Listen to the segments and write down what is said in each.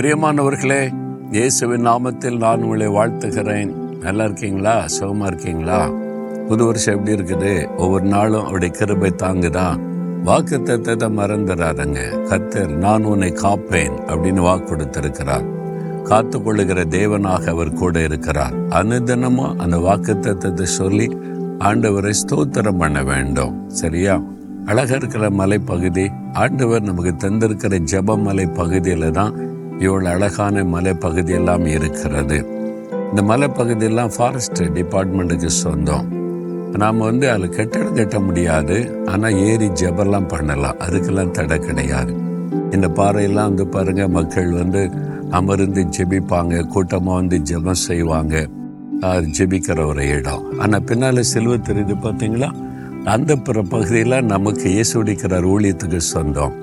பிரியமானவர்களே இயேசுவின் நாமத்தில் நான் உங்களை வாழ்த்துகிறேன். நல்லா இருக்கீங்களா? சுகமாக இருக்கீங்களா? புது வருஷம் எப்படி இருக்குது? ஒவ்வொரு நாளும் அவருடைய கிருபை தாங்குதா? வாக்கு தத்தத்தை மறந்துடாதங்க. கத்தர் நான் உன்னை காப்பேன் அப்படின்னு வாக்கு கொடுத்திருக்கிறார். காத்து கொள்ளுகிற தேவனாக அவர் கூட இருக்கிறார். அனுதினமும் அந்த வாக்கு தத்தத்தை சொல்லி ஆண்டவரை ஸ்தோத்திரம் பண்ண வேண்டும். சரியா? அழகா இருக்கிற மலைப்பகுதி ஆண்டவர் நமக்கு தந்திருக்கிற ஜெபமலை பகுதியில தான் இவ்வளோ அழகான மலைப்பகுதியெல்லாம் இருக்கிறது. இந்த மலைப்பகுதியெல்லாம் ஃபாரஸ்ட் டிபார்ட்மெண்ட்டுக்கு சொந்தம். நாம் வந்து அதில் கட்டடம் கட்ட முடியாது. ஆனால் ஏறி ஜெபெல்லாம் பண்ணலாம். அதுக்கெல்லாம் தடை கிடையாது. இந்த பாறையெல்லாம் வந்து பாருங்க மக்கள் வந்து அமர்ந்து ஜெபிப்பாங்க கூட்டமாக வந்து ஜெபம் செய்வாங்க. அது ஜெபிக்கிற ஒரு இடம். ஆனால் பின்னால் செல்வ தெரியுது பார்த்தீங்களா அந்த பிற பகுதியில் நமக்கு இயேசுடிக்கிறார் ஊழியத்துக்கு சொந்தம்.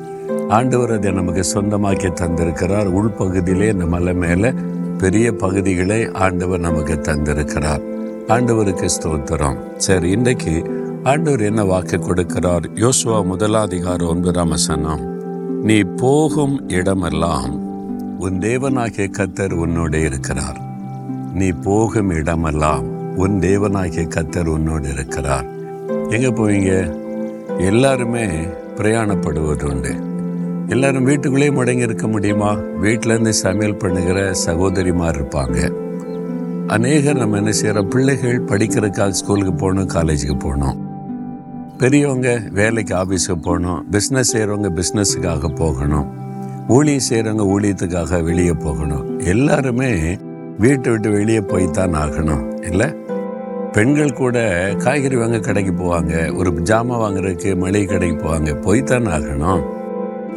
ஆண்டவர் அதை நமக்கு சொந்தமாக்கி தந்திருக்கிறார். உள்பகுதியிலே இந்த மலை மேலே பெரிய பகுதிகளை ஆண்டவர் நமக்கு தந்திருக்கிறார். ஆண்டவருக்கு ஸ்தோத்திரம். சரி இன்றைக்கு ஆண்டவர் என்ன வாக்கு கொடுக்கிறார்? யோசுவா முதலாதிகாரம் ஒன்பதாம் வசனம். நீ போகும் இடமெல்லாம் உன் தேவனாகிய கத்தர் உன்னோடு இருக்கிறார். நீ போகும் இடமெல்லாம் உன் தேவனாகிய கத்தர் உன்னோடு இருக்கிறார். எங்கே போவீங்க? எல்லாருமே பிரயாணப்படுவது உண்டு. எல்லாரும் வீட்டுக்குள்ளேயே முடங்கி இருக்க முடியுமா? வீட்டிலேருந்து சமையல் பண்ணுகிற சகோதரிமார் இருப்பாங்க. அநேகர் நம்ம என்ன செய்கிற பிள்ளைகள் படிக்கிறதுக்காக ஸ்கூலுக்கு போகணும் காலேஜுக்கு போகணும். பெரியவங்க வேலைக்கு ஆஃபீஸுக்கு போகணும் பிஸ்னஸ் செய்கிறவங்க பிஸ்னஸுக்காக போகணும். ஊழியம் செய்கிறவங்க ஊழியத்துக்காக வெளியே போகணும். எல்லாருமே வீட்டை விட்டு வெளியே போய்த்தான் ஆகணும் இல்லை? பெண்கள் கூட காய்கறி வாங்க கடைக்கு போவாங்க ஒரு ஜாமான் வாங்குறதுக்கு மளிகை கடைக்கு போவாங்க போய்த்தான் ஆகணும்.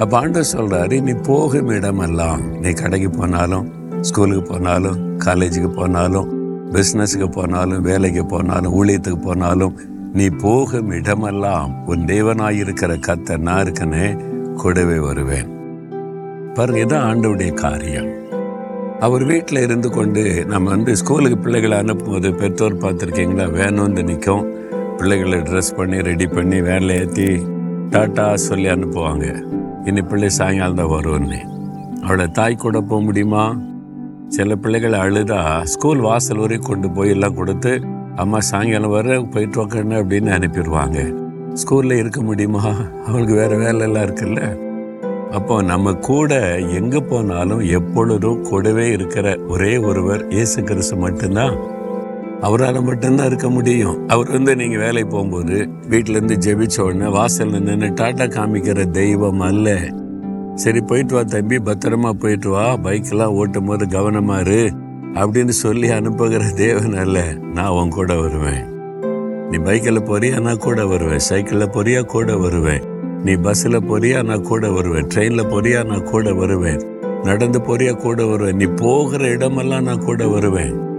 அப்போ ஆண்டவர் சொல்கிறாரு நீ போகும் இடமெல்லாம் நீ கடைக்கு போனாலும் ஸ்கூலுக்கு போனாலும் காலேஜுக்கு போனாலும் பிஸ்னஸுக்கு போனாலும் வேலைக்கு போனாலும் ஊழியத்துக்கு போனாலும் நீ போகும் இடமெல்லாம் உன் தேவனாயிருக்கிற கத்த நான் இருக்கனே கூடவே வருவேன். பாருங்க இதான் ஆண்டவுடைய காரியம். அவர் வீட்டில் இருந்து கொண்டு நம்ம வந்து ஸ்கூலுக்கு பிள்ளைகளை அனுப்பும்போது பெற்றோர் பார்த்துருக்கீங்களா? வேன் வந்து நிற்கும் பிள்ளைகளை ட்ரெஸ் பண்ணி ரெடி பண்ணி வேனில் ஏற்றி டாட்டா சொல்லி அனுப்புவாங்க. இனி பிள்ளை சாயங்காலம் தான் வரும்னு. அவளை தாய் கூட போக முடியுமா? சில பிள்ளைகள் அழுதா ஸ்கூல் வாசல் வரைக்கும் கொண்டு போய் எல்லாம் கொடுத்து அம்மா சாயங்காலம் வர போயிட்டு உக்காந்து அப்படின்னு அனுப்பிடுவாங்க. ஸ்கூலில் இருக்க முடியுமா? அவளுக்கு வேற வேலையெல்லாம் இருக்குல்ல. அப்போ நம்ம கூட எங்கே போனாலும் எப்பொழுதும் கூடவே இருக்கிற ஒரே ஒருவர் இயேசு கிறிஸ்து மட்டும்தான். அவரால் மட்டும்தான் இருக்க முடியும். அவர் வந்து நீங்க வேலைக்கு போகும்போது வீட்டுல இருந்து ஜெபிச்ச உடனே வாசல்ல நின்று டாட்டா காமிக்கிற தெய்வம் அல்ல. சரி போயிட்டு வா தம்பி பத்திரமா போயிட்டு வா பைக்கெல்லாம் ஓட்டும் போது கவனமா இரு அப்படின்னு சொல்லி அனுப்புகிற தேவன் அல்ல. நான் உன் கூட வருவேன். நீ பைக்கில் போறியா? நான் கூட வருவேன். சைக்கிளில் போறியா? கூட வருவேன். நீ பஸ்ஸில் போறியா? நான் கூட வருவேன். ட்ரெயினில் போறியா? நான் கூட வருவேன். நடந்து போறியா? கூட வருவேன். நீ போகிற இடமெல்லாம் நான் கூட வருவேன்.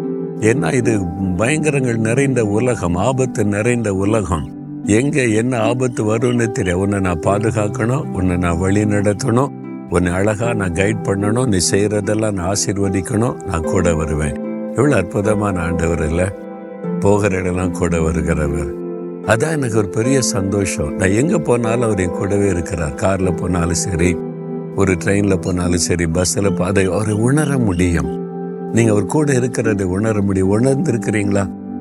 ஏன்னா இது? பயங்கரங்கள் நிறைந்த உலகம் ஆபத்து நிறைந்த உலகம். எங்க என்ன ஆபத்து வரும்னு தெரியும் உன்னை நான் பாதுகாக்கணும் உன்னை நான் வழி நடத்தணும் உன்னை அழகா நான் கைட் பண்ணணும் நீ செய்யறதெல்லாம் நான் ஆசீர்வதிக்கணும் நான் கூட வருவேன். எவ்வளவு அற்புதமான ஆண்டவர் இல்லை? போகிற இடம்லாம் கூட வருகிறவர். அதான் எனக்கு ஒரு பெரிய சந்தோஷம். நான் எங்க போனாலும் அவர் என் கூடவே இருக்கிறார். கார்ல போனாலும் சரி ஒரு ட்ரெயின்ல போனாலும் சரி பஸ்ஸில் அதை அவரை உணர முடியும். நீங்க அவர் கூட இருக்கிறதை உணர முடியும் உணர்ந்து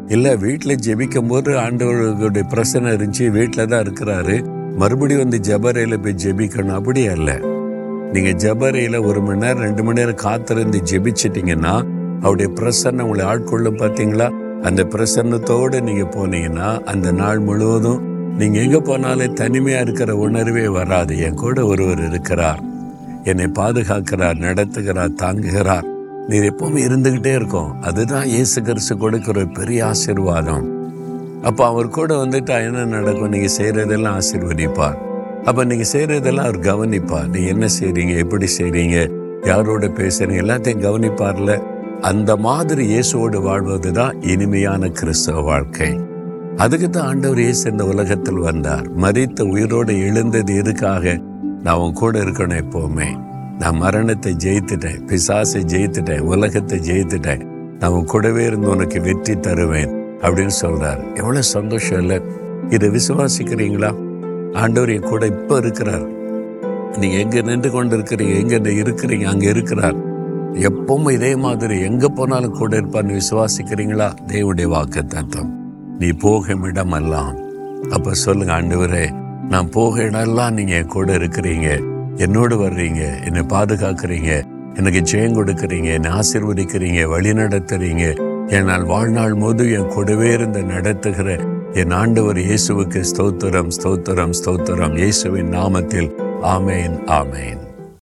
இல்ல வீட்டில் ஜெபிக்கும் போது ஆண்டவர்களுடைய பிரச்சனை இருந்துச்சு வீட்டில் தான் இருக்கிறாரு. மறுபடியும் வந்து ஜபரையில போய் ஜெபிக்கணும். அப்படியே இல்லை நீங்க ஜபரையில ஒரு மணி நேரம் ரெண்டு மணி நேரம் காத்திருந்து ஜெபிச்சிட்டீங்கன்னா அவருடைய பிரசன்னம் உங்களை ஆட்கொள்ளும் பார்த்தீங்களா? அந்த பிரசன்னத்தோடு நீங்க போனீங்கன்னா அந்த நாள் முழுவதும் நீங்க எங்க போனாலும் தனிமையா இருக்கிற உணர்வே வராது. என் கூட ஒருவர் இருக்கிறார். என்னை பாதுகாக்கிறார் நடத்துகிறார் தாங்குகிறார். நீர் எப்பவுமே இருந்துகிட்டே இருக்கும். அதுதான் இயேசு கிறிஸ்து கொடுக்கிற ஒரு பெரிய ஆசீர்வாதம். அப்போ அவர் கூட வந்துட்டா என்ன நடக்கும்? நீங்கள் செய்கிறதெல்லாம் ஆசீர்வதிப்பார். அப்போ நீங்கள் செய்கிறதெல்லாம் அவர் கவனிப்பார். நீங்கள் என்ன செய்கிறீங்க எப்படி செய்கிறீங்க யாரோட பேசுகிறீங்க எல்லாத்தையும் கவனிப்பார்ல. அந்த மாதிரி இயேசுவோடு வாழ்வது தான் இனிமையான கிறிஸ்தவ வாழ்க்கை. அதுக்கு தான் ஆண்டவர் இயேசு இந்த உலகத்தில் வந்தார். மறித்த உயிரோடு எழுந்தது எதுக்காக? நான் உன் கூட இருக்கணும் எப்போவுமே. நான் மரணத்தை ஜெயித்துட்டேன் பிசாசை ஜெயித்துட்டேன் உலகத்தை ஜெயித்துட்டேன். நான் உன் கூடவே இருந்து உனக்கு வெற்றி தருவேன் அப்படின்னு சொல்றார். எவ்வளவு சந்தோஷம் இல்லை. இதை விசுவாசிக்கிறீங்களா? ஆண்டவர் என் கூட இப்ப இருக்கிறார். நீங்கள் எங்க நின்று கொண்டு இருக்கிறீங்க எங்க இருக்கிறீங்க அங்க இருக்கிறார். எப்பவும் இதே மாதிரி எங்க போனாலும் கூட இருப்பார்னு விசுவாசிக்கிறீங்களா? தேவனுடைய வாக்கு தத்தம் நீ போகும் இடமெல்லாம். அப்ப சொல்லுங்க ஆண்டவரே நான் போக இடம்லாம் நீங்க என் கூட இருக்கிறீங்க. என்னோடு வர்றீங்க என்னை பாதுகாக்கிறீங்க எனக்கு ஜெயம் கொடுக்குறீங்க என்னை ஆசிர்வதிக்கிறீங்க வழி நடத்துறீங்க. என்னால் வாழ்நாள் போது என் கூடவே இருந்து நடத்துகிற என் ஆண்டவர் இயேசுவுக்கு ஸ்தோத்திரம் ஸ்தோத்திரம் ஸ்தோத்திரம். இயேசுவின் நாமத்தில். ஆமேன் ஆமேன்.